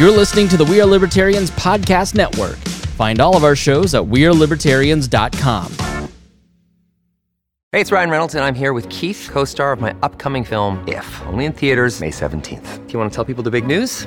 You're listening to the We Are Libertarians Podcast Network. Find all of our shows at WeareLibertarians.com. Hey, it's Ryan Reynolds, and I'm here with Keith, co star of my upcoming film, If, only in theaters, May 17th. Do you want to tell people the big news?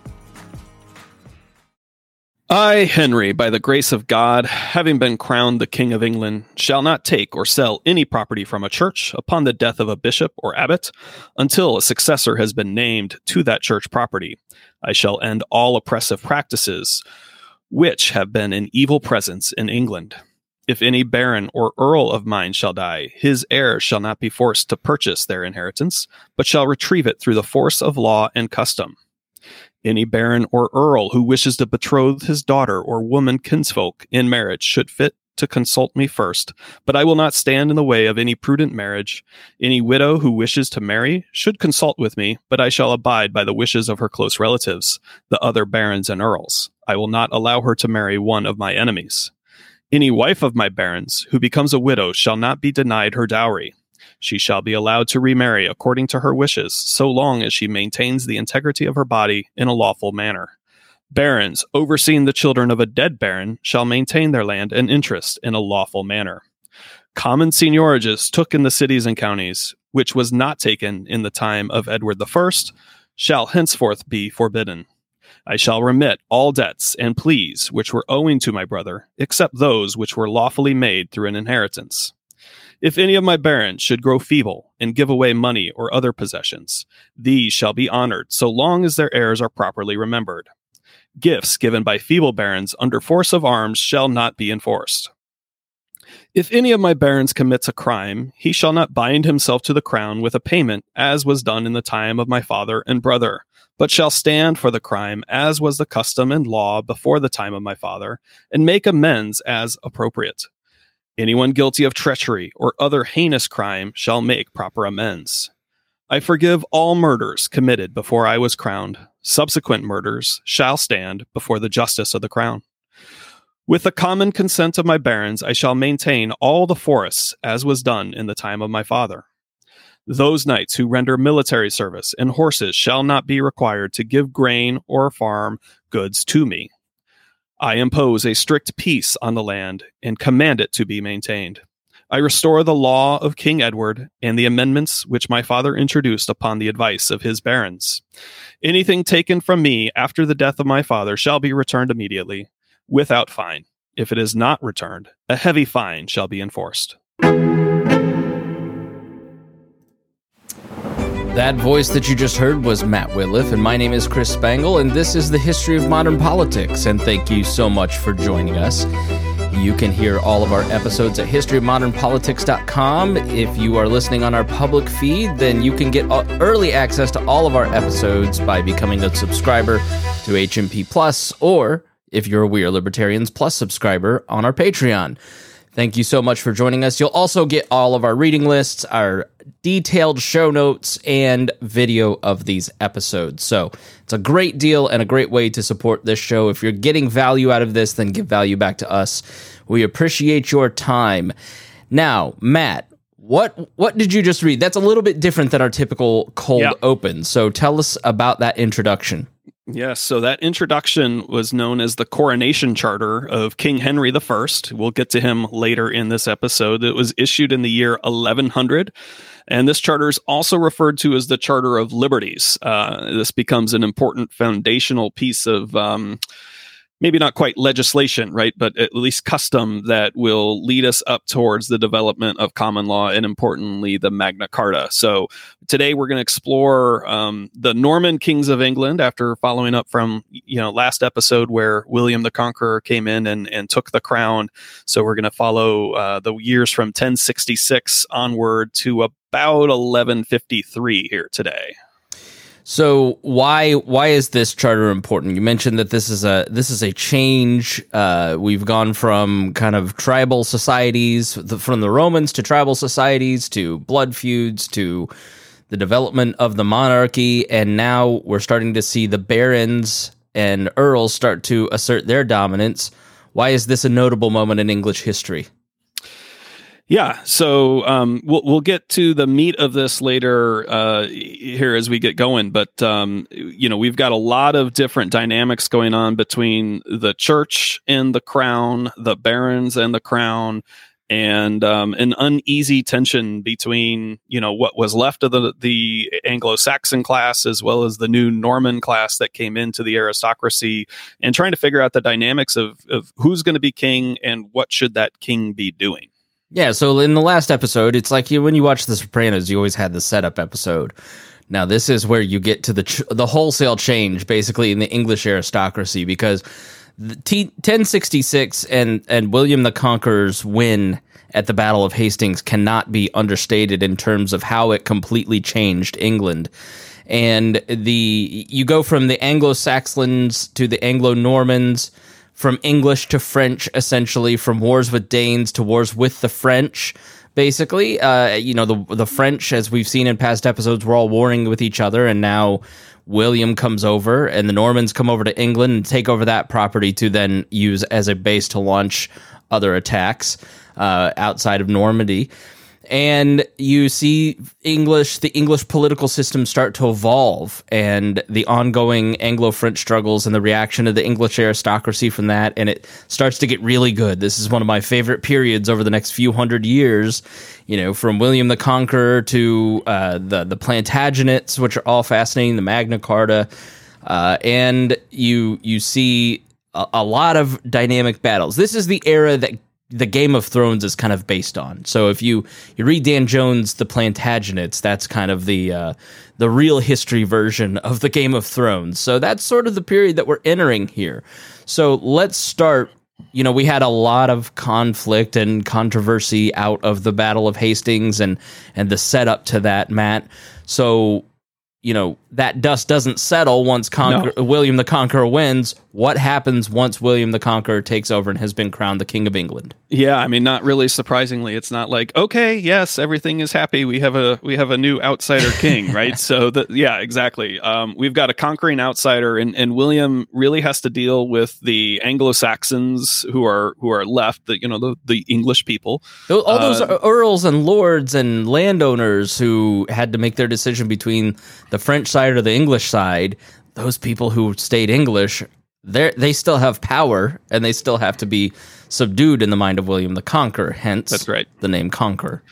I, Henry, by the grace of God, having been crowned the King of England, shall not take or sell any property from a church upon the death of a bishop or abbot until a successor has been named to that church property. I shall end all oppressive practices which have been an evil presence in England. If any baron or earl of mine shall die, his heirs shall not be forced to purchase their inheritance, but shall retrieve it through the force of law and custom. Any baron or earl who wishes to betroth his daughter or woman kinsfolk in marriage should fit to consult me first, but I will not stand in the way of any prudent marriage. Any widow who wishes to marry should consult with me, but I shall abide by the wishes of her close relatives, the other barons and earls. I will not allow her to marry one of my enemies. Any wife of my barons who becomes a widow shall not be denied her dowry. She shall be allowed to remarry according to her wishes, so long as she maintains the integrity of her body in a lawful manner. Barons, overseeing the children of a dead baron, shall maintain their land and interest in a lawful manner. Common seignorages took in the cities and counties, which was not taken in the time of Edward I, shall henceforth be forbidden. I shall remit all debts and pleas which were owing to my brother, except those which were lawfully made through an inheritance. If any of my barons should grow feeble and give away money or other possessions, these shall be honored so long as their heirs are properly remembered. Gifts given by feeble barons under force of arms shall not be enforced. If any of my barons commits a crime, he shall not bind himself to the crown with a payment, as was done in the time of my father and brother, but shall stand for the crime, as was the custom and law before the time of my father, and make amends as appropriate. Anyone guilty of treachery or other heinous crime shall make proper amends. I forgive all murders committed before I was crowned. Subsequent murders shall stand before the justice of the crown. With the common consent of my barons, I shall maintain all the forests as was done in the time of my father. Those knights who render military service and horses shall not be required to give grain or farm goods to me. I impose a strict peace on the land and command it to be maintained. I restore the law of King Edward and the amendments which my father introduced upon the advice of his barons. Anything taken from me after the death of my father shall be returned immediately, without fine. If it is not returned, a heavy fine shall be enforced. That voice that you just heard was Matt Whitliff, and my name is Chris Spangle, and this is the history of modern politics. And thank you so much for joining us. You can hear all of our episodes at historyofmodernpolitics.com. If you are listening on our public feed, then you can get uh, early access to all of our episodes by becoming a subscriber to HMP Plus, or if you're a We Are Libertarians Plus subscriber on our Patreon. Thank you so much for joining us. You'll also get all of our reading lists, our detailed show notes, and video of these episodes. So it's a great deal and a great way to support this show. If you're getting value out of this, then give value back to us. We appreciate your time. Now, Matt, what what did you just read? That's a little bit different than our typical cold yep. open. So tell us about that introduction. Yes, so that introduction was known as the Coronation Charter of King Henry I. We'll get to him later in this episode. It was issued in the year 1100. And this charter is also referred to as the Charter of Liberties. Uh, this becomes an important foundational piece of um, maybe not quite legislation, right, but at least custom that will lead us up towards the development of common law and importantly, the Magna Carta. So today we're going to explore um, the Norman kings of England after following up from, you know, last episode where William the Conqueror came in and, and took the crown. So we're going to follow uh, the years from 1066 onward to about 1153 here today. So why why is this charter important? You mentioned that this is a this is a change. Uh, we've gone from kind of tribal societies the, from the Romans to tribal societies to blood feuds to the development of the monarchy, and now we're starting to see the barons and earls start to assert their dominance. Why is this a notable moment in English history? Yeah, so um, we'll we'll get to the meat of this later uh, here as we get going, but um, you know we've got a lot of different dynamics going on between the church and the crown, the barons and the crown, and um, an uneasy tension between you know what was left of the the Anglo-Saxon class as well as the new Norman class that came into the aristocracy, and trying to figure out the dynamics of of who's going to be king and what should that king be doing. Yeah, so in the last episode, it's like when you watch The Sopranos, you always had the setup episode. Now this is where you get to the ch- the wholesale change, basically in the English aristocracy, because the T- 1066 and and William the Conqueror's win at the Battle of Hastings cannot be understated in terms of how it completely changed England. And the you go from the Anglo Saxons to the Anglo Normans from English to French, essentially from wars with Danes to wars with the French. Basically, uh, you know the the French, as we've seen in past episodes, were all warring with each other, and now William comes over, and the Normans come over to England and take over that property to then use as a base to launch other attacks uh, outside of Normandy and you see English, the English political system start to evolve, and the ongoing Anglo-French struggles and the reaction of the English aristocracy from that, and it starts to get really good. This is one of my favorite periods over the next few hundred years. You know, from William the Conqueror to uh, the the Plantagenets, which are all fascinating, the Magna Carta, uh, and you you see a, a lot of dynamic battles. This is the era that the Game of Thrones is kind of based on. So if you you read Dan Jones' The Plantagenets, that's kind of the uh, the real history version of the Game of Thrones. So that's sort of the period that we're entering here. So let's start. You know, we had a lot of conflict and controversy out of the Battle of Hastings and and the setup to that, Matt. So you know that dust doesn't settle once Conquer- no. William the Conqueror wins. What happens once William the Conqueror takes over and has been crowned the King of England? Yeah, I mean, not really surprisingly, it's not like okay, yes, everything is happy. We have a we have a new outsider king, right? So that yeah, exactly. Um, we've got a conquering outsider, and and William really has to deal with the Anglo Saxons who are who are left, the you know the the English people, all those uh, earls and lords and landowners who had to make their decision between the French side or the English side, those people who stayed English, they they still have power and they still have to be subdued in the mind of William the Conqueror. Hence, that's right, the name Conquer.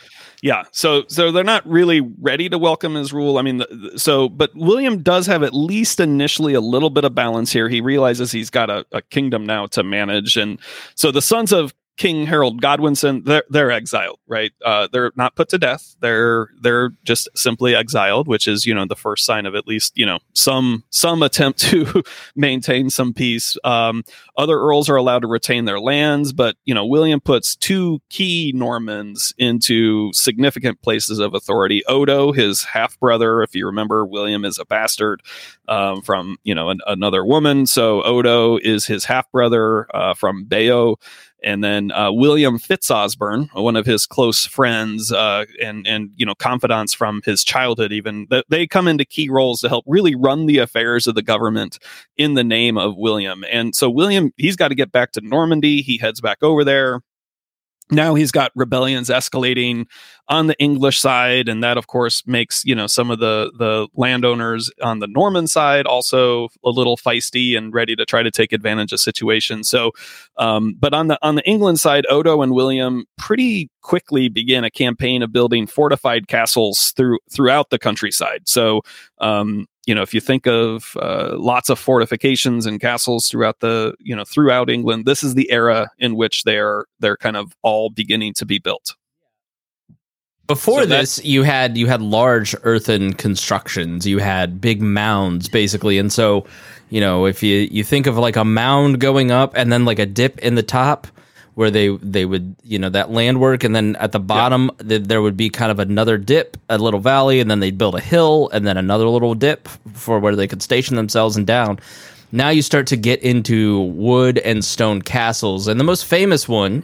Yeah, so so they're not really ready to welcome his rule. I mean, so but William does have at least initially a little bit of balance here. He realizes he's got a, a kingdom now to manage, and so the sons of King Harold Godwinson, they're they're exiled, right? Uh, they're not put to death. They're they're just simply exiled, which is you know the first sign of at least you know some some attempt to maintain some peace. Um, other earls are allowed to retain their lands, but you know William puts two key Normans into significant places of authority. Odo, his half brother, if you remember, William is a bastard um, from you know an, another woman, so Odo is his half brother uh, from Bayeux and then uh, William FitzOsbern, one of his close friends uh, and and you know confidants from his childhood, even they come into key roles to help really run the affairs of the government in the name of William. And so William, he's got to get back to Normandy. He heads back over there now he's got rebellions escalating on the English side, and that of course makes you know some of the the landowners on the Norman side also a little feisty and ready to try to take advantage of situations. So, um, but on the on the England side, Odo and William pretty quickly began a campaign of building fortified castles through throughout the countryside. So, um, you know, if you think of uh, lots of fortifications and castles throughout the, you know, throughout England, this is the era in which they're they're kind of all beginning to be built. Before so this, you had you had large earthen constructions. You had big mounds, basically, and so you know if you you think of like a mound going up and then like a dip in the top where they they would you know that land work and then at the bottom yeah. th- there would be kind of another dip a little valley and then they'd build a hill and then another little dip for where they could station themselves and down now you start to get into wood and stone castles and the most famous one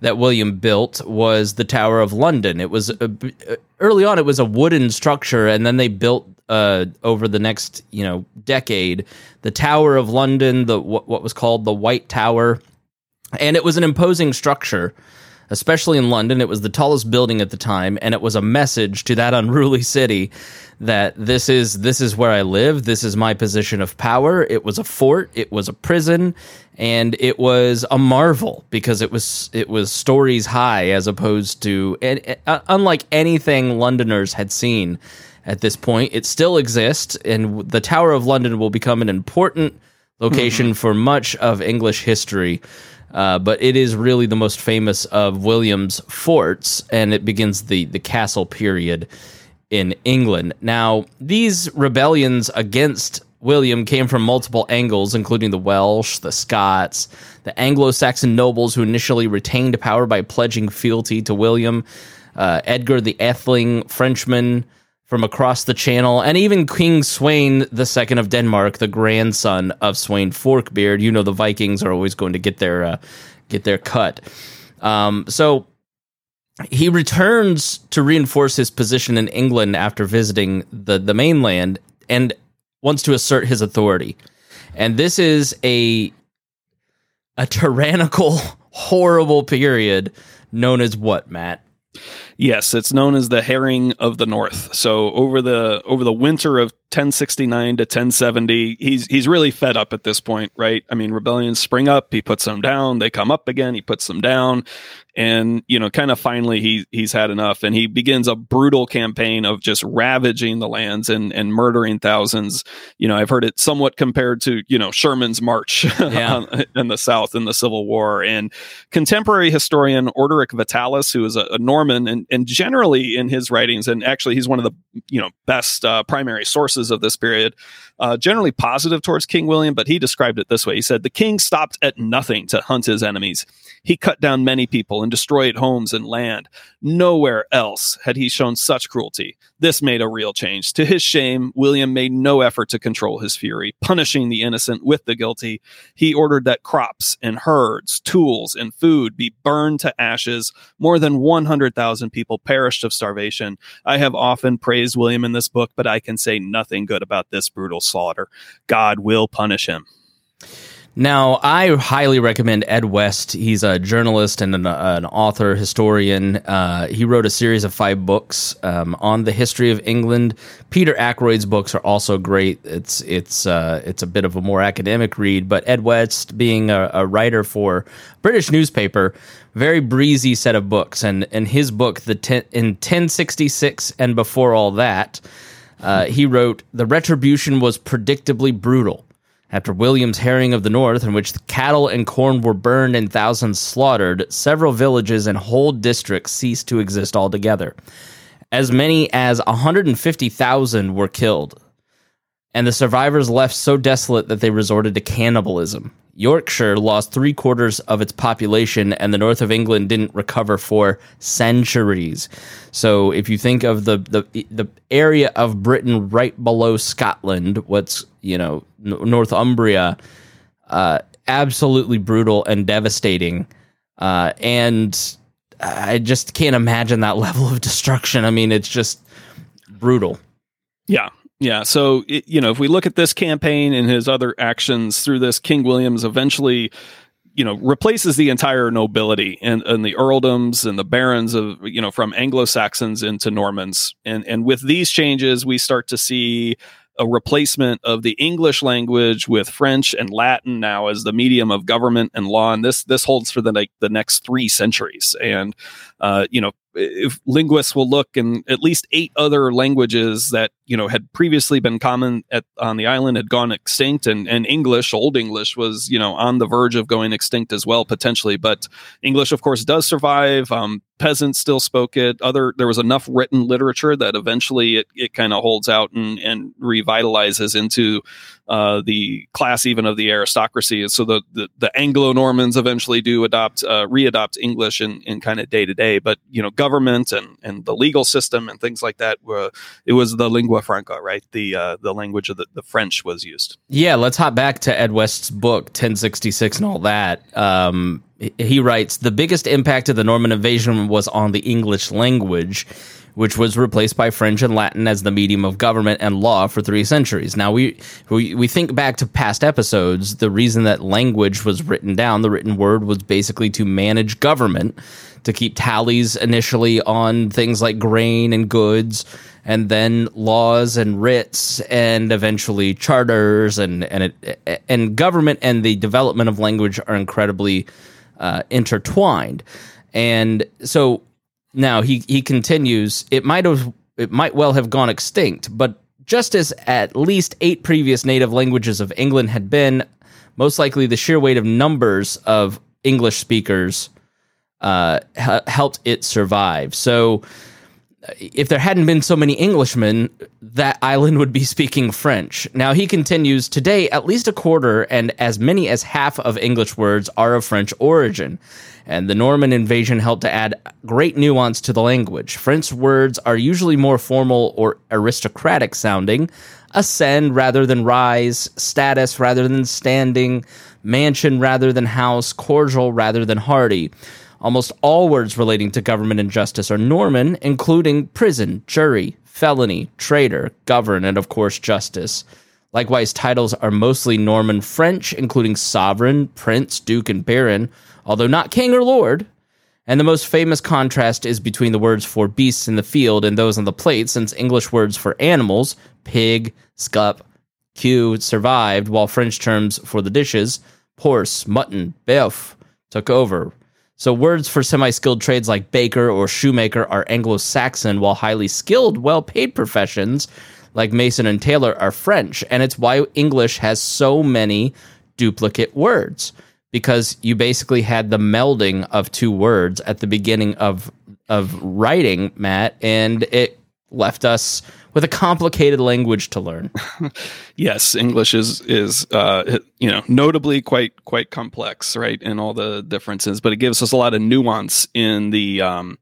that William built was the Tower of London. It was a, early on it was a wooden structure, and then they built uh, over the next you know decade the Tower of London, the what, what was called the White Tower, and it was an imposing structure. Especially in London, it was the tallest building at the time, and it was a message to that unruly city that this is this is where I live. This is my position of power. It was a fort. It was a prison, and it was a marvel because it was it was stories high as opposed to uh, unlike anything Londoners had seen at this point. It still exists, and the Tower of London will become an important location mm-hmm. for much of English history. Uh, but it is really the most famous of William's forts, and it begins the the castle period in England. Now, these rebellions against William came from multiple angles, including the Welsh, the Scots, the Anglo Saxon nobles who initially retained power by pledging fealty to William, uh, Edgar the Atheling, Frenchman from across the channel, and even King Sweyn II of Denmark, the grandson of Sweyn Forkbeard. You know, the Vikings are always going to get their, uh, get their cut. Um, so he returns to reinforce his position in England after visiting the, the mainland and wants to assert his authority. And this is a a tyrannical, horrible period known as what, Matt? Yes, it's known as the harrying of the north. So over the over the winter of 1069 to 1070, he's he's really fed up at this point, right? I mean, rebellions spring up, he puts them down, they come up again, he puts them down and you know kind of finally he he's had enough and he begins a brutal campaign of just ravaging the lands and and murdering thousands you know i've heard it somewhat compared to you know sherman's march yeah. in the south in the civil war and contemporary historian orderic vitalis who is a, a, norman and and generally in his writings and actually he's one of the you know best uh, primary sources of this period uh, generally positive towards king william but he described it this way he said the king stopped at nothing to hunt his enemies he cut down many people and destroyed homes and land. Nowhere else had he shown such cruelty. This made a real change. To his shame, William made no effort to control his fury, punishing the innocent with the guilty. He ordered that crops and herds, tools and food be burned to ashes. More than 100,000 people perished of starvation. I have often praised William in this book, but I can say nothing good about this brutal slaughter. God will punish him. Now, I highly recommend Ed West. He's a journalist and an, an author, historian. Uh, he wrote a series of five books um, on the history of England. Peter Ackroyd's books are also great. It's it's uh, it's a bit of a more academic read, but Ed West, being a, a writer for British newspaper, very breezy set of books. And and his book, the ten, in 1066 and before all that, uh, he wrote the retribution was predictably brutal after William's harrying of the North, in which cattle and corn were burned and thousands slaughtered, several villages and whole districts ceased to exist altogether. As many as 150,000 were killed, and the survivors left so desolate that they resorted to cannibalism. Yorkshire lost three quarters of its population, and the north of England didn't recover for centuries. So, if you think of the the the area of Britain right below Scotland, what's you know Northumbria, uh, absolutely brutal and devastating, uh, and I just can't imagine that level of destruction. I mean, it's just brutal. Yeah, yeah. So, it, you know, if we look at this campaign and his other actions through this, King Williams eventually, you know, replaces the entire nobility and, and the earldoms and the barons of, you know, from Anglo Saxons into Normans. And, and with these changes, we start to see a replacement of the English language with French and Latin now as the medium of government and law. And this this holds for the like the next three centuries. And uh, you know, if linguists will look and at least eight other languages that you know had previously been common at on the island had gone extinct and and english old english was you know on the verge of going extinct as well potentially. But english of course does survive. Um, peasants still spoke it. Other there was enough written literature that eventually it, it kind of holds out and, and revitalizes into uh, the class even of the aristocracy. So the the, the anglo-normans eventually do adopt uh, readopt english in, in kind of day to day. But you know government and and the legal system and things like that were it was the lingua franca right the uh, the language of the, the french was used yeah let's hop back to ed west's book 1066 and all that um, he writes the biggest impact of the Norman invasion was on the English language, which was replaced by French and Latin as the medium of government and law for three centuries. Now we we, we think back to past episodes. The reason that language was written down, the written word, was basically to manage government, to keep tallies initially on things like grain and goods and then laws and writs and eventually charters and and it, and government and the development of language are incredibly uh, intertwined. And so now he he continues. It might have it might well have gone extinct, but just as at least eight previous native languages of England had been, most likely the sheer weight of numbers of English speakers uh, helped it survive. So if there hadn't been so many Englishmen, that island would be speaking French. Now he continues today, at least a quarter and as many as half of English words are of French origin. And the Norman invasion helped to add great nuance to the language. French words are usually more formal or aristocratic sounding, ascend rather than rise, status rather than standing, mansion rather than house, cordial rather than hearty. Almost all words relating to government and justice are Norman, including prison, jury, felony, traitor, govern, and of course, justice. Likewise, titles are mostly Norman French, including sovereign, prince, duke, and baron, although not king or lord. And the most famous contrast is between the words for beasts in the field and those on the plate, since English words for animals, pig, scup, Q, survived, while French terms for the dishes, horse, mutton, beef, took over. So words for semi-skilled trades like baker or shoemaker are Anglo-Saxon, while highly skilled, well-paid professions like mason and tailor are French. And it's why English has so many duplicate words because you basically had the melding of two words at the beginning of of writing, Matt, and it left us with a complicated language to learn. yes, English is is uh, you know notably quite quite complex, right, in all the differences, but it gives us a lot of nuance in the um,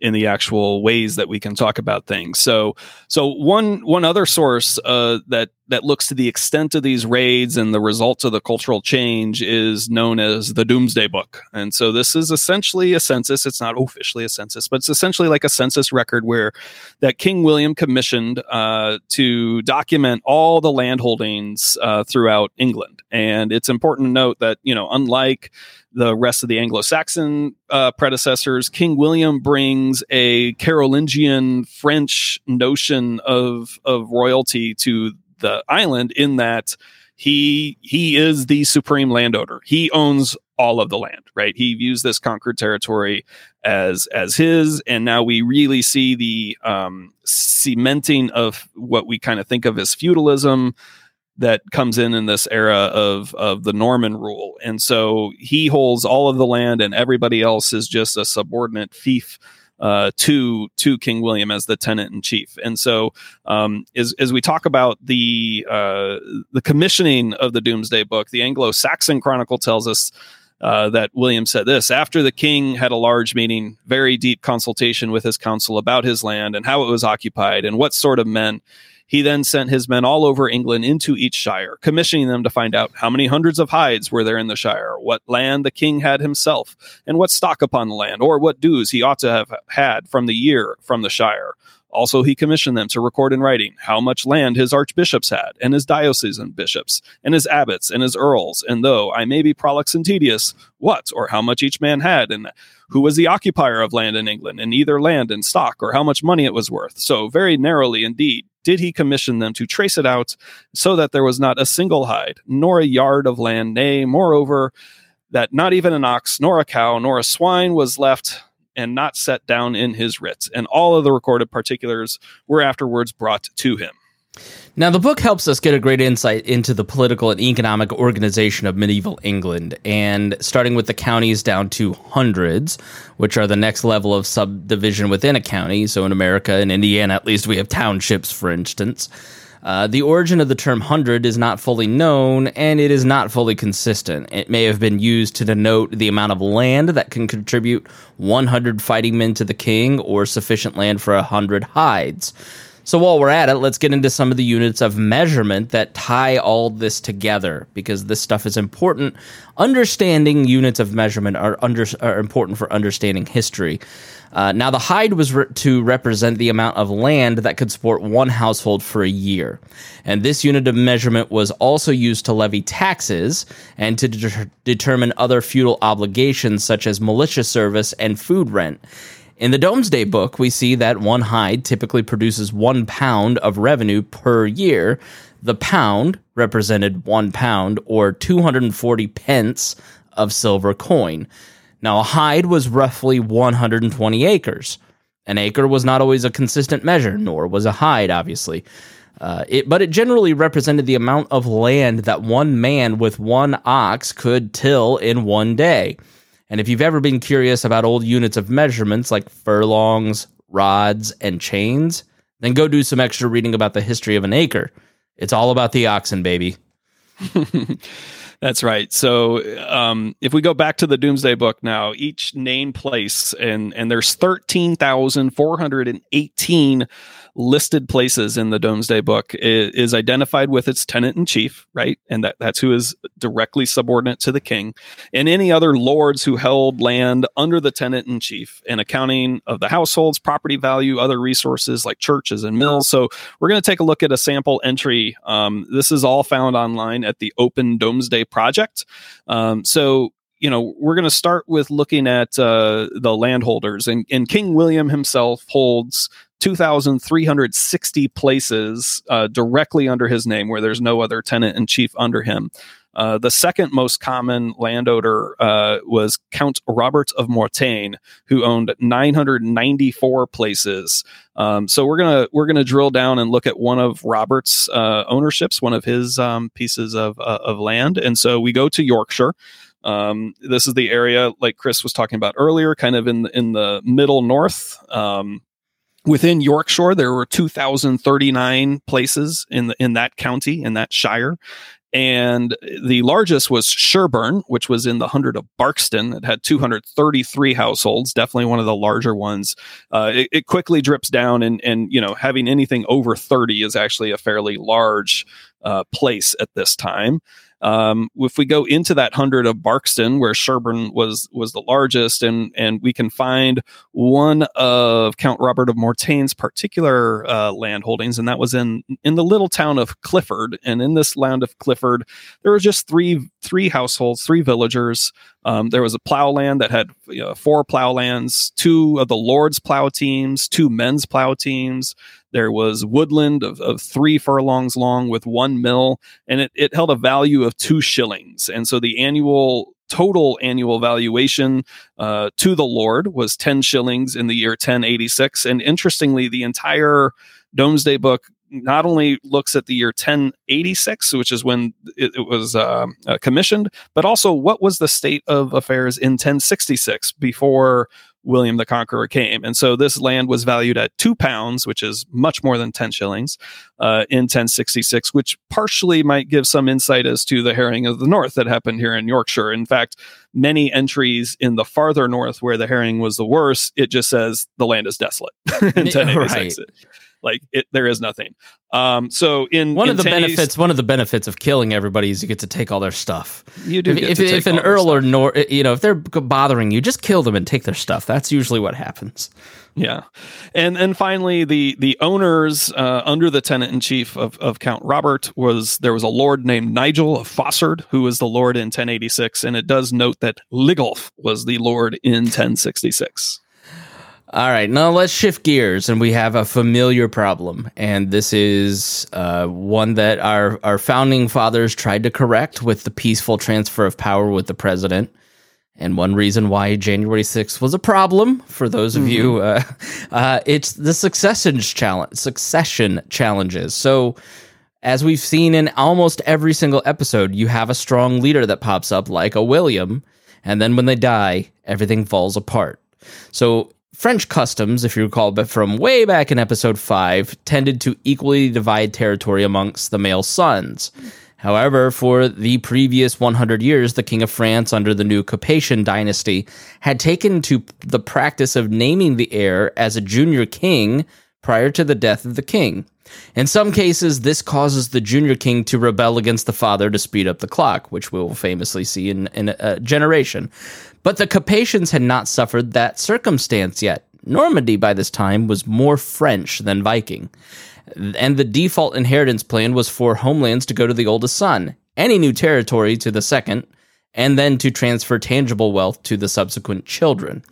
in the actual ways that we can talk about things. So, so one one other source uh, that that looks to the extent of these raids and the results of the cultural change is known as the Domesday Book. And so this is essentially a census. It's not officially a census, but it's essentially like a census record where that King William commissioned uh, to document all the land holdings uh, throughout England. And it's important to note that you know, unlike the rest of the Anglo-Saxon uh, predecessors, King William brings a Carolingian French notion of of royalty to the island in that he he is the supreme landowner. He owns all of the land, right? He views this conquered territory as as his, and now we really see the um, cementing of what we kind of think of as feudalism that comes in in this era of of the Norman rule, and so he holds all of the land, and everybody else is just a subordinate fief uh, to to King William as the tenant in chief. And so, um, as as we talk about the uh, the commissioning of the Domesday Book, the Anglo-Saxon Chronicle tells us. Uh, that William said this after the king had a large meeting, very deep consultation with his council about his land and how it was occupied and what sort of men he then sent his men all over England into each shire, commissioning them to find out how many hundreds of hides were there in the shire, what land the king had himself, and what stock upon the land, or what dues he ought to have had from the year from the shire. Also, he commissioned them to record in writing how much land his archbishops had, and his diocesan bishops, and his abbots, and his earls, and though I may be prolix and tedious, what or how much each man had, and who was the occupier of land in England, and either land and stock, or how much money it was worth. So, very narrowly indeed, did he commission them to trace it out so that there was not a single hide, nor a yard of land, nay, moreover, that not even an ox, nor a cow, nor a swine was left and not set down in his writs, and all of the recorded particulars were afterwards brought to him. Now, the book helps us get a great insight into the political and economic organization of medieval England, and starting with the counties down to hundreds, which are the next level of subdivision within a county. So, in America, in Indiana at least, we have townships, for instance. Uh, the origin of the term hundred is not fully known, and it is not fully consistent. It may have been used to denote the amount of land that can contribute 100 fighting men to the king, or sufficient land for 100 hides. So while we're at it, let's get into some of the units of measurement that tie all this together because this stuff is important. Understanding units of measurement are, under, are important for understanding history. Uh, now, the hide was re- to represent the amount of land that could support one household for a year. And this unit of measurement was also used to levy taxes and to de- determine other feudal obligations such as militia service and food rent. In the Domesday Book, we see that one hide typically produces one pound of revenue per year. The pound represented one pound or 240 pence of silver coin. Now, a hide was roughly 120 acres. An acre was not always a consistent measure, nor was a hide, obviously. Uh, it, but it generally represented the amount of land that one man with one ox could till in one day. And if you've ever been curious about old units of measurements like furlongs, rods, and chains, then go do some extra reading about the history of an acre. It's all about the oxen, baby. That's right. So um, if we go back to the Domesday Book now, each name place and and there's thirteen thousand four hundred and eighteen listed places in the Domesday Book is, is identified with its tenant in chief, right? And that, that's who is directly subordinate to the king, and any other lords who held land under the tenant in chief, and accounting of the household's property value, other resources like churches and mills. So we're going to take a look at a sample entry. Um, this is all found online at the Open Domesday Project. Um, so you know, we're going to start with looking at uh, the landholders, and, and King William himself holds 2,360 places uh, directly under his name, where there's no other tenant in chief under him. Uh, the second most common landowner uh, was Count Robert of Mortain, who owned 994 places. Um, so we're gonna we're gonna drill down and look at one of Robert's uh, ownerships, one of his um, pieces of uh, of land, and so we go to Yorkshire. Um, this is the area, like Chris was talking about earlier, kind of in in the middle north. Um, within Yorkshire, there were 2,039 places in the, in that county in that shire, and the largest was Sherburn, which was in the hundred of Barkston. It had 233 households, definitely one of the larger ones. Uh, it, it, quickly drips down, and and you know having anything over 30 is actually a fairly large uh, place at this time. Um, if we go into that hundred of Barkston, where Sherburn was was the largest, and and we can find one of Count Robert of Mortain's particular uh, land holdings, and that was in in the little town of Clifford. And in this land of Clifford, there were just three three households, three villagers. Um, there was a plow land that had you know, four plow lands, two of the Lord's plow teams, two men's plow teams. There was woodland of, of three furlongs long with one mill, and it, it held a value of two shillings. And so the annual total annual valuation uh, to the Lord was 10 shillings in the year 1086. And interestingly, the entire Domesday Book not only looks at the year 1086, which is when it, it was uh, uh, commissioned, but also what was the state of affairs in 1066 before William the Conqueror came. And so this land was valued at two pounds, which is much more than 10 shillings, uh, in 1066, which partially might give some insight as to the harrying of the north that happened here in Yorkshire. In fact, many entries in the farther north where the harrying was the worst, it just says the land is desolate in 1086. Right. Like it, there is nothing. Um, so in one in of the benefits, one of the benefits of killing everybody is you get to take all their stuff. You do. If, if, if an earl or nor, you know, if they're bothering you, just kill them and take their stuff. That's usually what happens. Yeah, and and finally, the the owners uh, under the tenant in chief of, of Count Robert was there was a lord named Nigel of Fossard who was the lord in 1086, and it does note that Ligulf was the lord in 1066. All right, now let's shift gears, and we have a familiar problem, and this is uh, one that our our founding fathers tried to correct with the peaceful transfer of power with the president. And one reason why January 6th was a problem for those of you, uh, uh, it's the succession challenge, succession challenges. So, as we've seen in almost every single episode, you have a strong leader that pops up, like a William, and then when they die, everything falls apart. So, French customs, if you recall, but from way back in episode 5, tended to equally divide territory amongst the male sons. However, for the previous 100 years, the King of France under the new Capetian dynasty had taken to the practice of naming the heir as a junior king prior to the death of the king. In some cases, this causes the junior king to rebel against the father to speed up the clock, which we will famously see in, in a generation. But the Capetians had not suffered that circumstance yet. Normandy by this time was more French than Viking and the default inheritance plan was for homelands to go to the oldest son, any new territory to the second, and then to transfer tangible wealth to the subsequent children.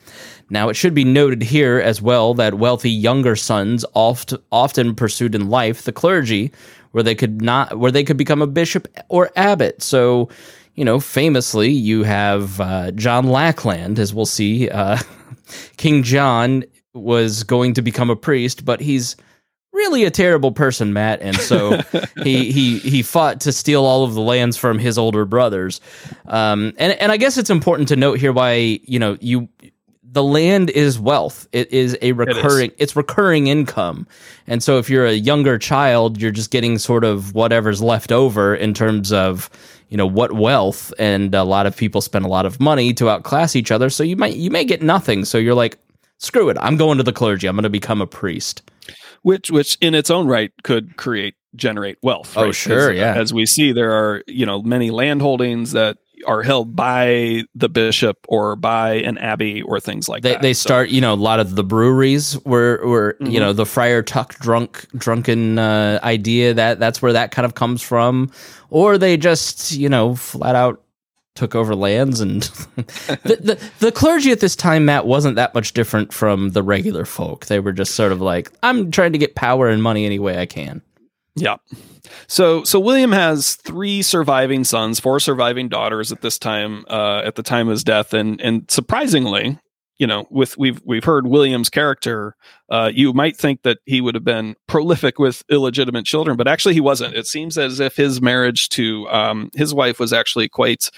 Now, it should be noted here as well that wealthy younger sons oft, often pursued in life the clergy, where they could not, where they could become a bishop or abbot. So, you know, famously, you have uh, John Lackland, as we'll see. Uh, King John was going to become a priest, but he's really a terrible person, Matt, and so he he he fought to steal all of the lands from his older brothers. Um, and and I guess it's important to note here why you know you the land is wealth. It is a recurring. It is. It's recurring income, and so if you're a younger child, you're just getting sort of whatever's left over in terms of you know what wealth. And a lot of people spend a lot of money to outclass each other, so you might you may get nothing. So you're like, screw it, I'm going to the clergy. I'm going to become a priest which which in its own right could create generate wealth. Oh, right? Oh, sure, as, yeah. As we see, there are you know many land holdings that are held by the bishop or by an abbey or things like they, that. They start, so. you know, a lot of the breweries were, were mm-hmm. you know, the Friar Tuck drunk drunken uh, idea that that's where that kind of comes from, or they just, you know, flat out took over lands and the, the, the clergy at this time matt wasn't that much different from the regular folk. They were just sort of like i'm trying to get power and money any way i can. Yeah. So so william has three surviving sons four surviving daughters at this time uh, at the time of his death. And and surprisingly you know, with we've we've heard William's character, uh, you might think that he would have been prolific with illegitimate children, but actually he wasn't. It seems as if his marriage to um, his wife was actually quite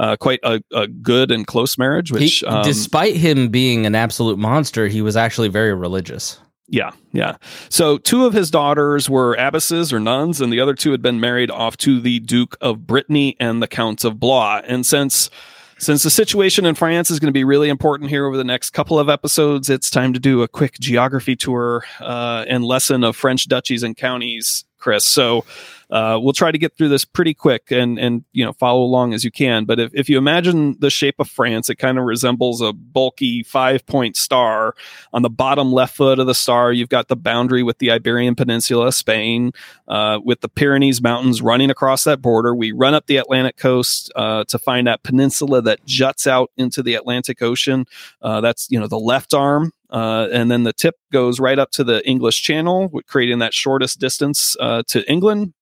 uh, quite a, a, good and close marriage. Which, he, um, despite him being an absolute monster, he was actually very religious. Yeah, yeah. So two of his daughters were abbesses or nuns, and the other two had been married off to the Duke of Brittany and the Counts of Blois. And since since the situation in France is going to be really important here over the next couple of episodes, it's time to do a quick geography tour uh, and lesson of French duchies and counties, Chris. So uh, we'll try to get through this pretty quick and and you know follow along as you can. But if, if you imagine the shape of France, it kind of resembles a bulky five point star. On the bottom left foot of the star, you've got the boundary with the Iberian Peninsula, Spain, uh, with the Pyrenees Mountains running across that border. We run up the Atlantic coast uh, to find that peninsula that juts out into the Atlantic Ocean. Uh, that's you know the left arm uh, and then the tip goes right up to the English Channel, creating that shortest distance uh, to England.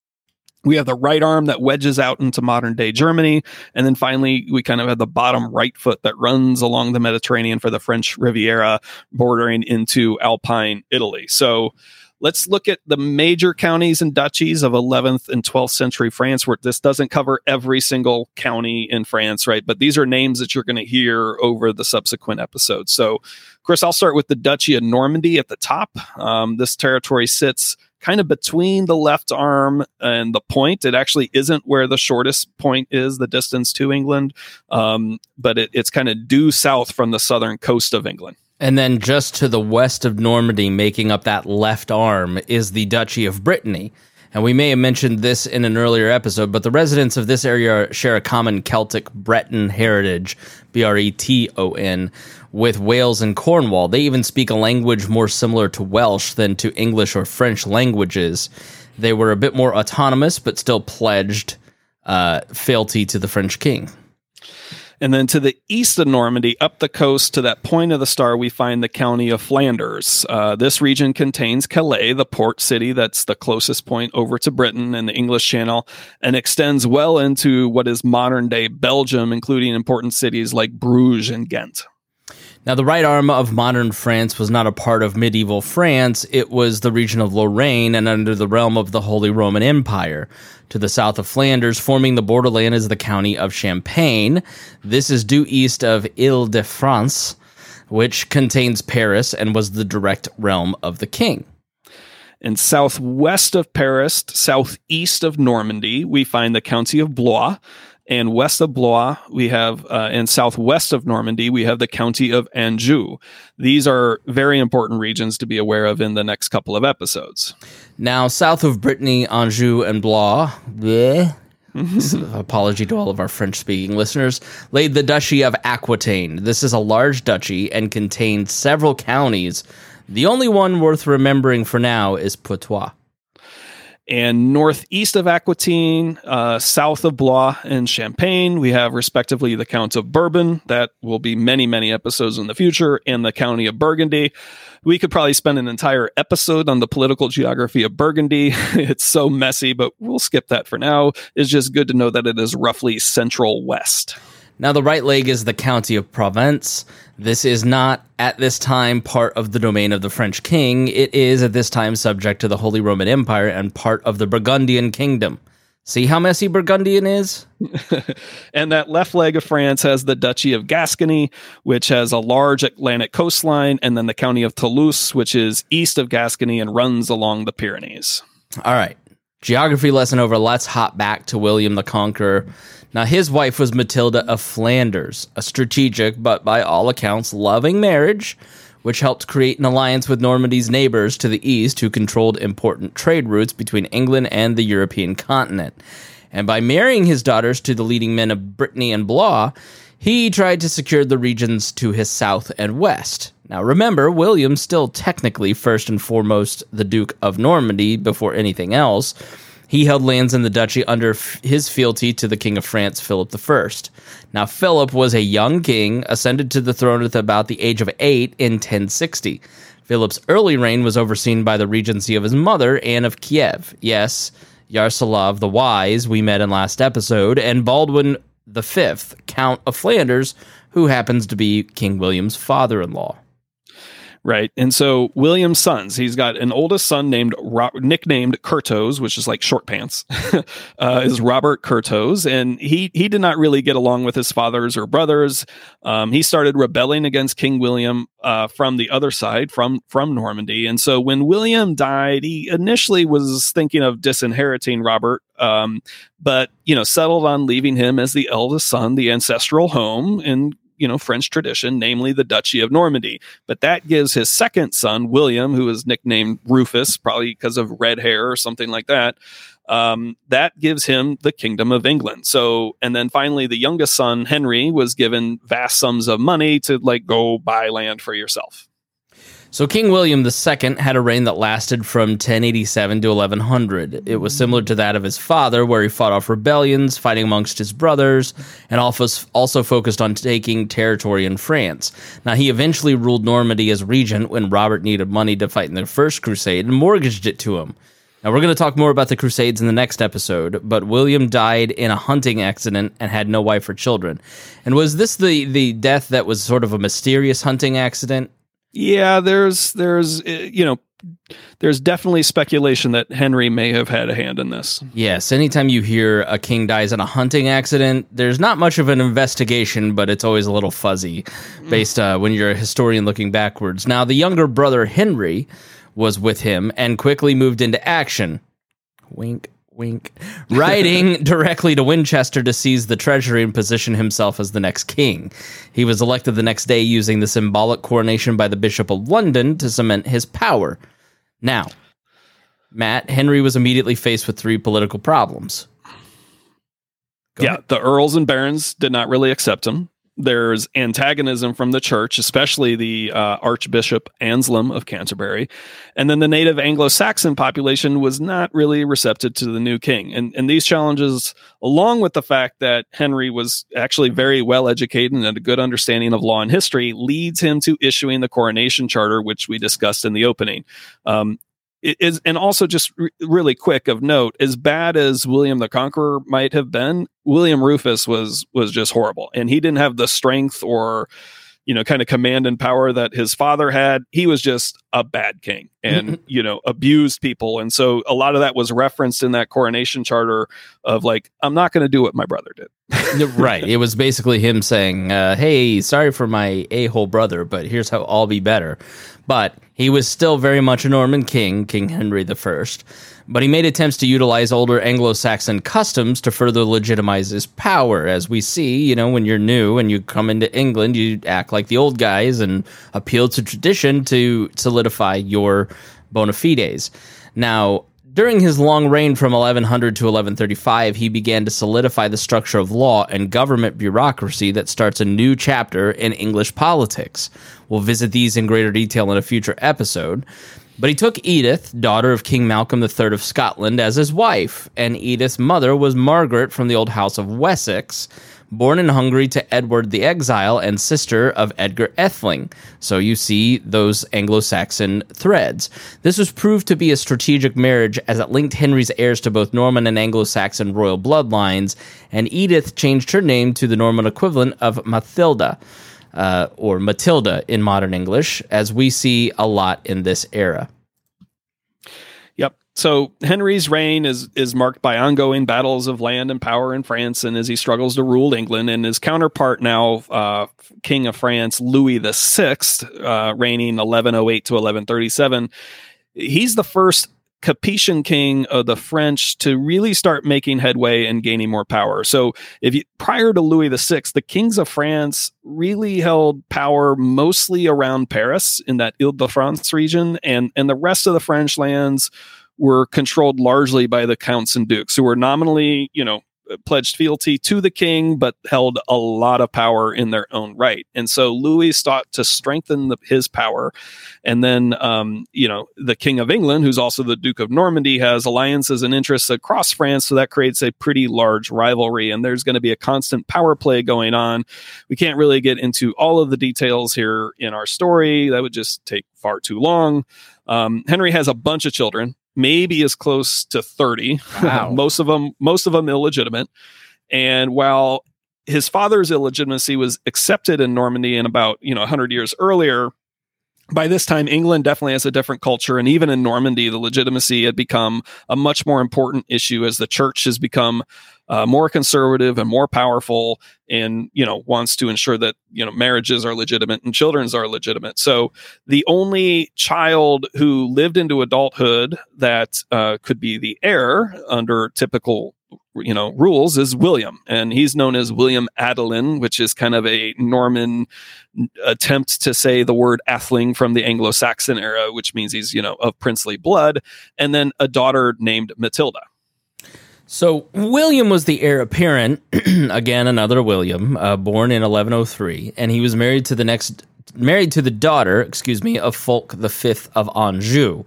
We have the right arm that wedges out into modern day Germany. And then finally, we kind of have the bottom right foot that runs along the Mediterranean for the French Riviera, bordering into Alpine Italy. So let's look at the major counties and duchies of 11th and 12th century France, where this doesn't cover every single county in France, right? But these are names that you're going to hear over the subsequent episodes. So, Chris, I'll start with the Duchy of Normandy at the top. Um, this territory sits kind of between the left arm and the point. It actually isn't where the shortest point is, the distance to England, um, but it, it's kind of due south from the southern coast of England. And then just to the west of Normandy, making up that left arm, is the Duchy of Brittany. And we may have mentioned this in an earlier episode, but the residents of this area share a common Celtic Breton heritage, B R E T O N, with Wales and Cornwall. They even speak a language more similar to Welsh than to English or French languages. They were a bit more autonomous, but still pledged uh, fealty to the French king. And then to the east of Normandy, up the coast to that point of the star, we find the county of Flanders. Uh, this region contains Calais, the port city that's the closest point over to Britain and the English Channel, and extends well into what is modern day Belgium, including important cities like Bruges and Ghent. Now, the right arm of modern France was not a part of medieval France. It was the region of Lorraine and under the realm of the Holy Roman Empire. To the south of Flanders, forming the borderland, is the county of Champagne. This is due east of Ile de France, which contains Paris and was the direct realm of the king. And southwest of Paris, southeast of Normandy, we find the county of Blois. And west of Blois, we have, uh, and southwest of Normandy, we have the county of Anjou. These are very important regions to be aware of in the next couple of episodes. Now, south of Brittany, Anjou, and Blois, bleh, apology to all of our French speaking listeners, laid the Duchy of Aquitaine. This is a large duchy and contained several counties. The only one worth remembering for now is Poitou and northeast of Aquitaine, uh, south of Blois and Champagne, we have respectively the Counts of Bourbon. That will be many, many episodes in the future, and the County of Burgundy. We could probably spend an entire episode on the political geography of Burgundy. it's so messy, but we'll skip that for now. It's just good to know that it is roughly central west. Now, the right leg is the County of Provence. This is not at this time part of the domain of the French king. It is at this time subject to the Holy Roman Empire and part of the Burgundian kingdom. See how messy Burgundian is? and that left leg of France has the Duchy of Gascony, which has a large Atlantic coastline, and then the County of Toulouse, which is east of Gascony and runs along the Pyrenees. All right. Geography lesson over. Let's hop back to William the Conqueror. Now, his wife was Matilda of Flanders, a strategic but by all accounts loving marriage, which helped create an alliance with Normandy's neighbors to the east who controlled important trade routes between England and the European continent. And by marrying his daughters to the leading men of Brittany and Blois, he tried to secure the regions to his south and west. Now, remember, William still technically first and foremost the Duke of Normandy before anything else he held lands in the duchy under f- his fealty to the King of France, Philip I. Now, Philip was a young king, ascended to the throne at about the age of eight in 1060. Philip's early reign was overseen by the regency of his mother, Anne of Kiev. Yes, Yaroslav the Wise, we met in last episode, and Baldwin V, Count of Flanders, who happens to be King William's father in law right? And so William's sons, he's got an oldest son named Ro- nicknamed Curthose, which is like short pants, uh, is Robert Curthose, and he he did not really get along with his fathers or brothers. Um, he started rebelling against King William uh, from the other side, from from Normandy, and so when William died, he initially was thinking of disinheriting Robert. Um, but you know, settled on leaving him as the eldest son, the ancestral home, and you know French tradition, namely the Duchy of Normandy. But that gives his second son, William, who is nicknamed Rufus, probably because of red hair or something like that. Um, that gives him the Kingdom of England. So, and then finally, the youngest son, Henry, was given vast sums of money to like go buy land for yourself. So King William II had a reign that lasted from 1087 to 1100. It was similar to that of his father, where he fought off rebellions, fighting amongst his brothers, and also focused on taking territory in France. Now, he eventually ruled Normandy as regent when Robert needed money to fight in the First Crusade and mortgaged it to him. Now, we're going to talk more about the Crusades in the next episode, but William died in a hunting accident and had no wife or children. And was this the, the death that was sort of a mysterious hunting accident? Yeah, there's there's uh, you know there's definitely speculation that Henry may have had a hand in this. Yes, anytime you hear a king dies in a hunting accident, there's not much of an investigation, but it's always a little fuzzy based uh, when you're a historian looking backwards. Now, the younger brother Henry was with him and quickly moved into action. Wink wink, riding directly to Winchester to seize the treasury and position himself as the next king. He was elected the next day using the symbolic coronation by the Bishop of London to cement his power. Now, Matt, Henry was immediately faced with three political problems. Go yeah, ahead. the earls and barons did not really accept him. There's antagonism from the church, especially the uh, Archbishop Anselm of Canterbury. And then the native Anglo Saxon population was not really receptive to the new king. And, and these challenges, along with the fact that Henry was actually very well educated and had a good understanding of law and history, leads him to issuing the coronation charter, which we discussed in the opening. Um, is and also just r- really quick of note as bad as william the conqueror might have been william rufus was was just horrible and he didn't have the strength or you know kind of command and power that his father had he was just a bad king and you know abused people and so a lot of that was referenced in that coronation charter of like i'm not going to do what my brother did right. It was basically him saying, uh, "Hey, sorry for my a-hole brother, but here's how I'll be better." But he was still very much a Norman king, King Henry I, But he made attempts to utilize older Anglo-Saxon customs to further legitimize his power. As we see, you know, when you're new and you come into England, you act like the old guys and appeal to tradition to solidify your bona fides. Now, during his long reign from 1100 to 1135, he began to solidify the structure of law and government bureaucracy that starts a new chapter in English politics. We'll visit these in greater detail in a future episode. But he took Edith, daughter of King Malcolm III of Scotland, as his wife, and Edith's mother was Margaret from the old house of Wessex, born in Hungary to Edward the Exile and sister of Edgar Atheling. So you see those Anglo Saxon threads. This was proved to be a strategic marriage as it linked Henry's heirs to both Norman and Anglo Saxon royal bloodlines, and Edith changed her name to the Norman equivalent of Mathilda. Uh, or Matilda in modern English, as we see a lot in this era. So Henry's reign is is marked by ongoing battles of land and power in France, and as he struggles to rule England, and his counterpart now, uh, King of France, Louis the Sixth, uh, reigning 1108 to 1137, he's the first Capetian king of the French to really start making headway and gaining more power. So, if you prior to Louis Sixth, the kings of France really held power mostly around Paris in that Ile-de-France region, and and the rest of the French lands were controlled largely by the counts and dukes, who were nominally, you know, pledged fealty to the king, but held a lot of power in their own right. And so Louis sought to strengthen the, his power. And then, um, you know, the King of England, who's also the Duke of Normandy, has alliances and interests across France. So that creates a pretty large rivalry. And there's going to be a constant power play going on. We can't really get into all of the details here in our story. That would just take far too long. Um, Henry has a bunch of children maybe as close to 30 Wow. most of them most of them illegitimate and while his father's illegitimacy was accepted in normandy in about you know 100 years earlier by this time england definitely has a different culture and even in normandy the legitimacy had become a much more important issue as the church has become uh, more conservative and more powerful and you know wants to ensure that you know marriages are legitimate and children's are legitimate. So the only child who lived into adulthood that uh, could be the heir under typical you know rules is william and he's known as william adelin which is kind of a norman attempt to say the word atheling from the anglo-saxon era which means he's you know of princely blood and then a daughter named matilda So William was the heir apparent. Again, another William, uh, born in 1103, and he was married to the next married to the daughter, excuse me, of Fulk V of Anjou,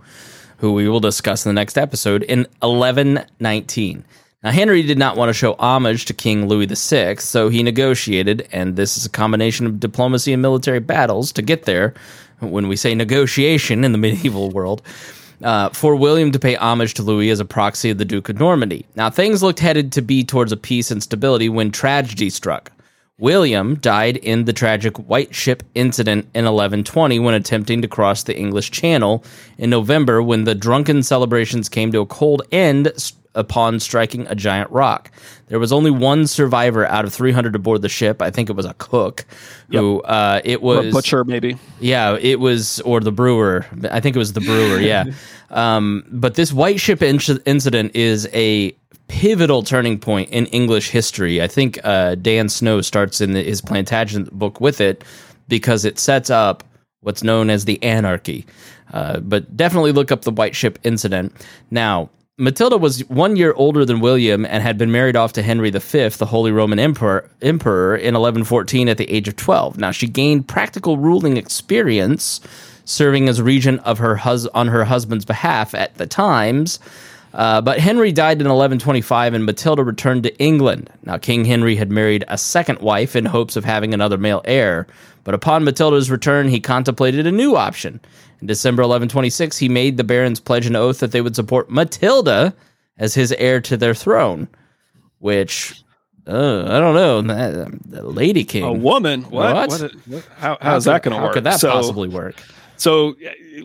who we will discuss in the next episode in 1119. Now Henry did not want to show homage to King Louis VI, so he negotiated, and this is a combination of diplomacy and military battles to get there. When we say negotiation in the medieval world, uh, for William to pay homage to Louis as a proxy of the Duke of Normandy. Now, things looked headed to be towards a peace and stability when tragedy struck. William died in the tragic White Ship incident in 1120 when attempting to cross the English Channel in November when the drunken celebrations came to a cold end upon striking a giant rock. There was only one survivor out of 300 aboard the ship. I think it was a cook who uh, it was butcher maybe yeah, it was, or the brewer. I think it was the brewer. Yeah. um, but this white ship inc- incident is a pivotal turning point in English history. I think uh, Dan Snow starts in the, his Plantagenet book with it because it sets up what's known as the anarchy. Uh, but definitely look up the white ship incident. Now, Matilda was one year older than William and had been married off to Henry V, the Holy Roman Emperor, Emperor in 1114 at the age of 12. Now, she gained practical ruling experience serving as regent of her hus- on her husband's behalf at the times. Uh, but Henry died in 1125 and Matilda returned to England. Now, King Henry had married a second wife in hopes of having another male heir, but upon Matilda's return, he contemplated a new option. In December 1126, he made the barons pledge an oath that they would support Matilda as his heir to their throne, which. Uh, I don't know. The Lady King. A woman? What? what? what, what how, how's how that going to work? How could that so, possibly work? So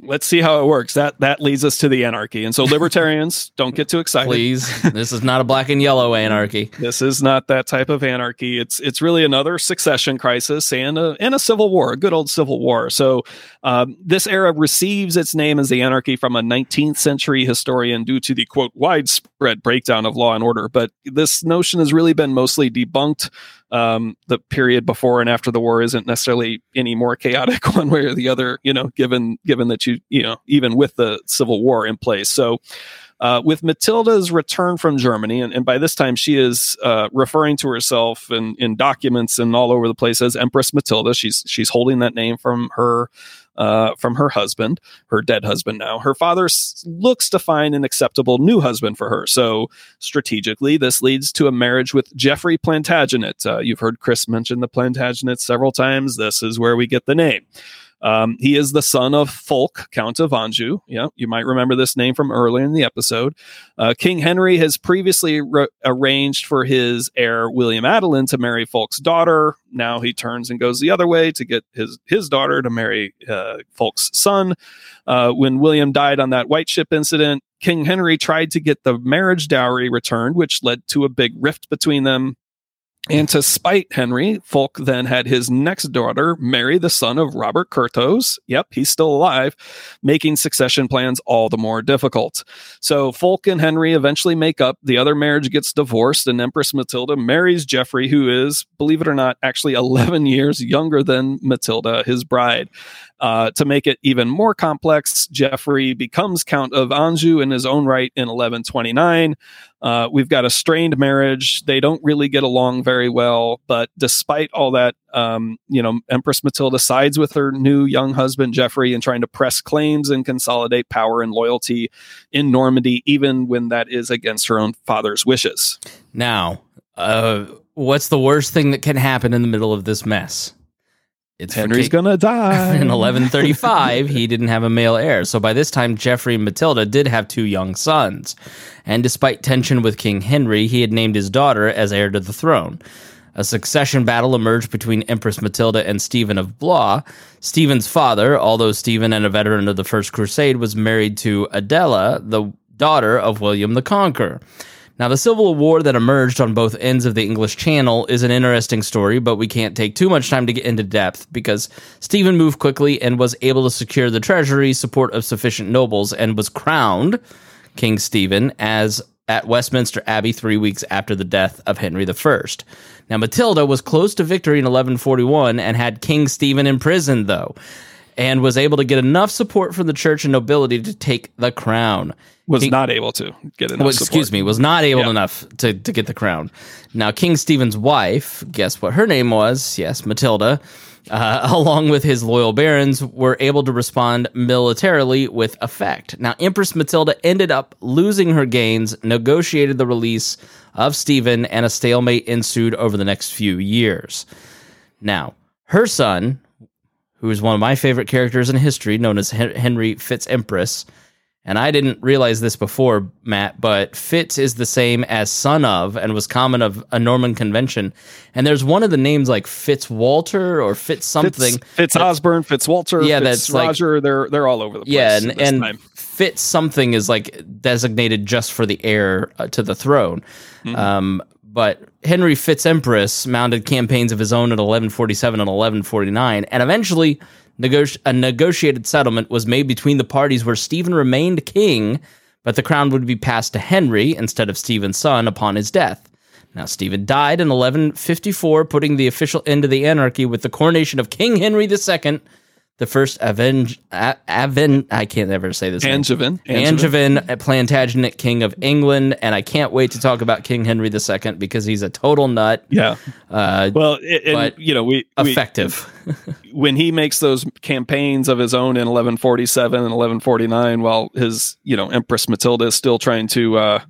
let's see how it works. That that leads us to the anarchy. And so libertarians, don't get too excited. Please, this is not a black and yellow anarchy. This is not that type of anarchy. It's it's really another succession crisis and a and a civil war, a good old civil war. So um, this era receives its name as the anarchy from a 19th century historian due to the quote widespread breakdown of law and order. But this notion has really been mostly debunked um, the period before and after the war isn't necessarily any more chaotic one way or the other you know given given that you you know even with the civil war in place so uh, with Matilda's return from Germany, and, and by this time she is uh, referring to herself in, in documents and all over the place as Empress Matilda. She's she's holding that name from her uh, from her husband, her dead husband now. Her father s- looks to find an acceptable new husband for her. So, strategically, this leads to a marriage with Geoffrey Plantagenet. Uh, you've heard Chris mention the Plantagenets several times. This is where we get the name. Um, he is the son of Fulk, Count of Anjou. Yeah, you might remember this name from earlier in the episode. Uh, King Henry has previously re- arranged for his heir William Adelin to marry Fulk's daughter. Now he turns and goes the other way to get his his daughter to marry uh, Fulk's son. Uh, when William died on that white ship incident, King Henry tried to get the marriage dowry returned, which led to a big rift between them. And to spite Henry, Fulk then had his next daughter marry the son of Robert Curthose. Yep, he's still alive, making succession plans all the more difficult. So Fulk and Henry eventually make up. The other marriage gets divorced, and Empress Matilda marries Geoffrey, who is, believe it or not, actually 11 years younger than Matilda, his bride. Uh, to make it even more complex, Geoffrey becomes Count of Anjou in his own right in 1129. Uh, we've got a strained marriage. They don't really get along very well. But despite all that, um, you know, Empress Matilda sides with her new young husband, Geoffrey, in trying to press claims and consolidate power and loyalty in Normandy, even when that is against her own father's wishes. Now, uh, what's the worst thing that can happen in the middle of this mess? It's Henry's gonna die. In 1135, he didn't have a male heir. So by this time, Geoffrey and Matilda did have two young sons. And despite tension with King Henry, he had named his daughter as heir to the throne. A succession battle emerged between Empress Matilda and Stephen of Blois. Stephen's father, although Stephen and a veteran of the First Crusade, was married to Adela, the daughter of William the Conqueror. Now, the civil war that emerged on both ends of the English Channel is an interesting story, but we can't take too much time to get into depth because Stephen moved quickly and was able to secure the treasury support of sufficient nobles and was crowned King Stephen as at Westminster Abbey three weeks after the death of Henry I. Now, Matilda was close to victory in 1141 and had King Stephen imprisoned, though, and was able to get enough support from the church and nobility to take the crown was King, not able to get enough. Well, excuse me, was not able yeah. enough to, to get the crown. Now, King Stephen's wife, guess what her name was? Yes, Matilda, uh, along with his loyal barons, were able to respond militarily with effect. Now, Empress Matilda ended up losing her gains, negotiated the release of Stephen, and a stalemate ensued over the next few years. Now, her son, who is one of my favorite characters in history, known as Henry Fitz Empress and I didn't realize this before, Matt, but Fitz is the same as son of and was common of a Norman convention. And there's one of the names like Fitz Walter or Fitz something. Fitz, FitzOsbern, Fitz Walter, yeah, Fitz that's Roger. Like, they're they're all over the place. Yeah, and, and Fitz something is like designated just for the heir uh, to the throne. Mm-hmm. Um, but Henry Fitz Empress mounted campaigns of his own at 1147 and 1149, and eventually a negotiated settlement was made between the parties where Stephen remained king, but the crown would be passed to Henry instead of Stephen's son upon his death. Now, Stephen died in 1154, putting the official end to the anarchy with the coronation of King Henry II, the first Aven, Aven I can't ever say this. Angevin. Angevin, Angevin, Plantagenet King of England, and I can't wait to talk about King Henry II because he's a total nut. Yeah. Uh, well, it, and, you know, we effective. We, when he makes those campaigns of his own in 1147 and 1149, while his you know Empress Matilda is still trying to uh,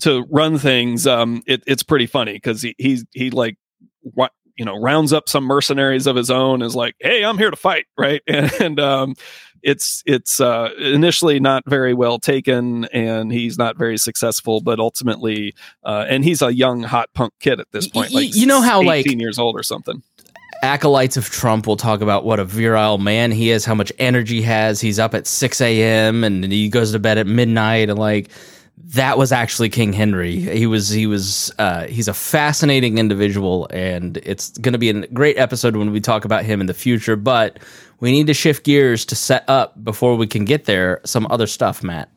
to run things, um, it, it's pretty funny because he he he like what you know rounds up some mercenaries of his own is like hey i'm here to fight right? And, and um, it's it's uh, initially not very well taken and he's not very successful but ultimately uh, and he's a young hot punk kid at this point like you know how 18 like years old or something acolytes of Trump will talk about what a virile man he is, how much energy he has. He's up at 6 a.m. and he goes to bed at midnight. And like, that was actually King Henry. He was he was uh, he's a fascinating individual, and it's going to be a great episode when we talk about him in the future. But we need to shift gears to set up before we can get there some other stuff, Matt.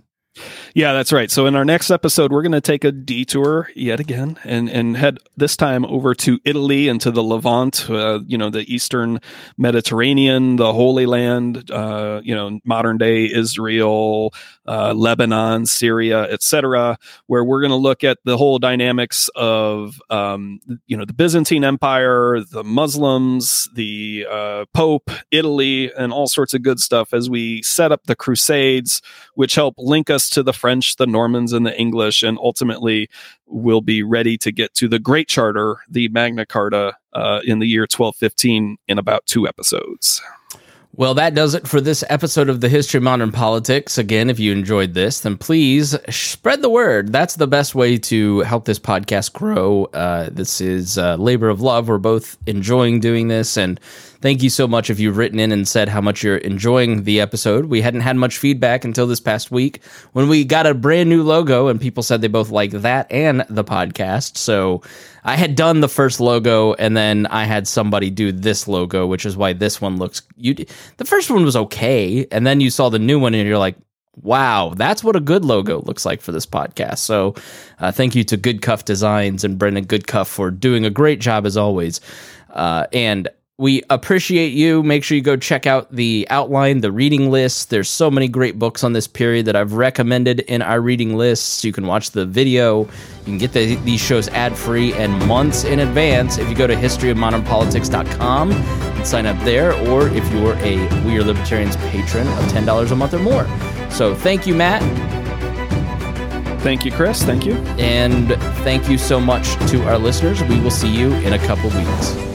Yeah, that's right. So in our next episode, we're going to take a detour yet again and and head this time over to Italy and to the Levant, uh, you know, the Eastern Mediterranean, the Holy Land, uh, you know, modern day Israel, uh, Lebanon, Syria, etc., where we're going to look at the whole dynamics of um, you know the Byzantine Empire, the Muslims, the uh, Pope, Italy, and all sorts of good stuff as we set up the Crusades, which help link us to the French, the Normans, and the English, and ultimately will be ready to get to the Great Charter, the Magna Carta, uh, in the year 1215 in about two episodes. Well, that does it for this episode of the History of Modern Politics. Again, if you enjoyed this, then please spread the word. That's the best way to help this podcast grow. Uh, this is a labor of love. We're both enjoying doing this, and Thank you so much if you've written in and said how much you're enjoying the episode. We hadn't had much feedback until this past week when we got a brand new logo and people said they both like that and the podcast. So I had done the first logo and then I had somebody do this logo, which is why this one looks you the first one was okay and then you saw the new one and you're like wow, that's what a good logo looks like for this podcast. So, uh, thank you to Good Cuff Designs and Brendan Goodcuff for doing a great job as always. Uh, and we appreciate you. Make sure you go check out the outline, the reading list. There's so many great books on this period that I've recommended in our reading lists. You can watch the video. You can get the, these shows ad free and months in advance if you go to historyofmodernpolitics.com and sign up there, or if you're a We Are Libertarians patron of $10 a month or more. So thank you, Matt. Thank you, Chris. Thank you. And thank you so much to our listeners. We will see you in a couple weeks.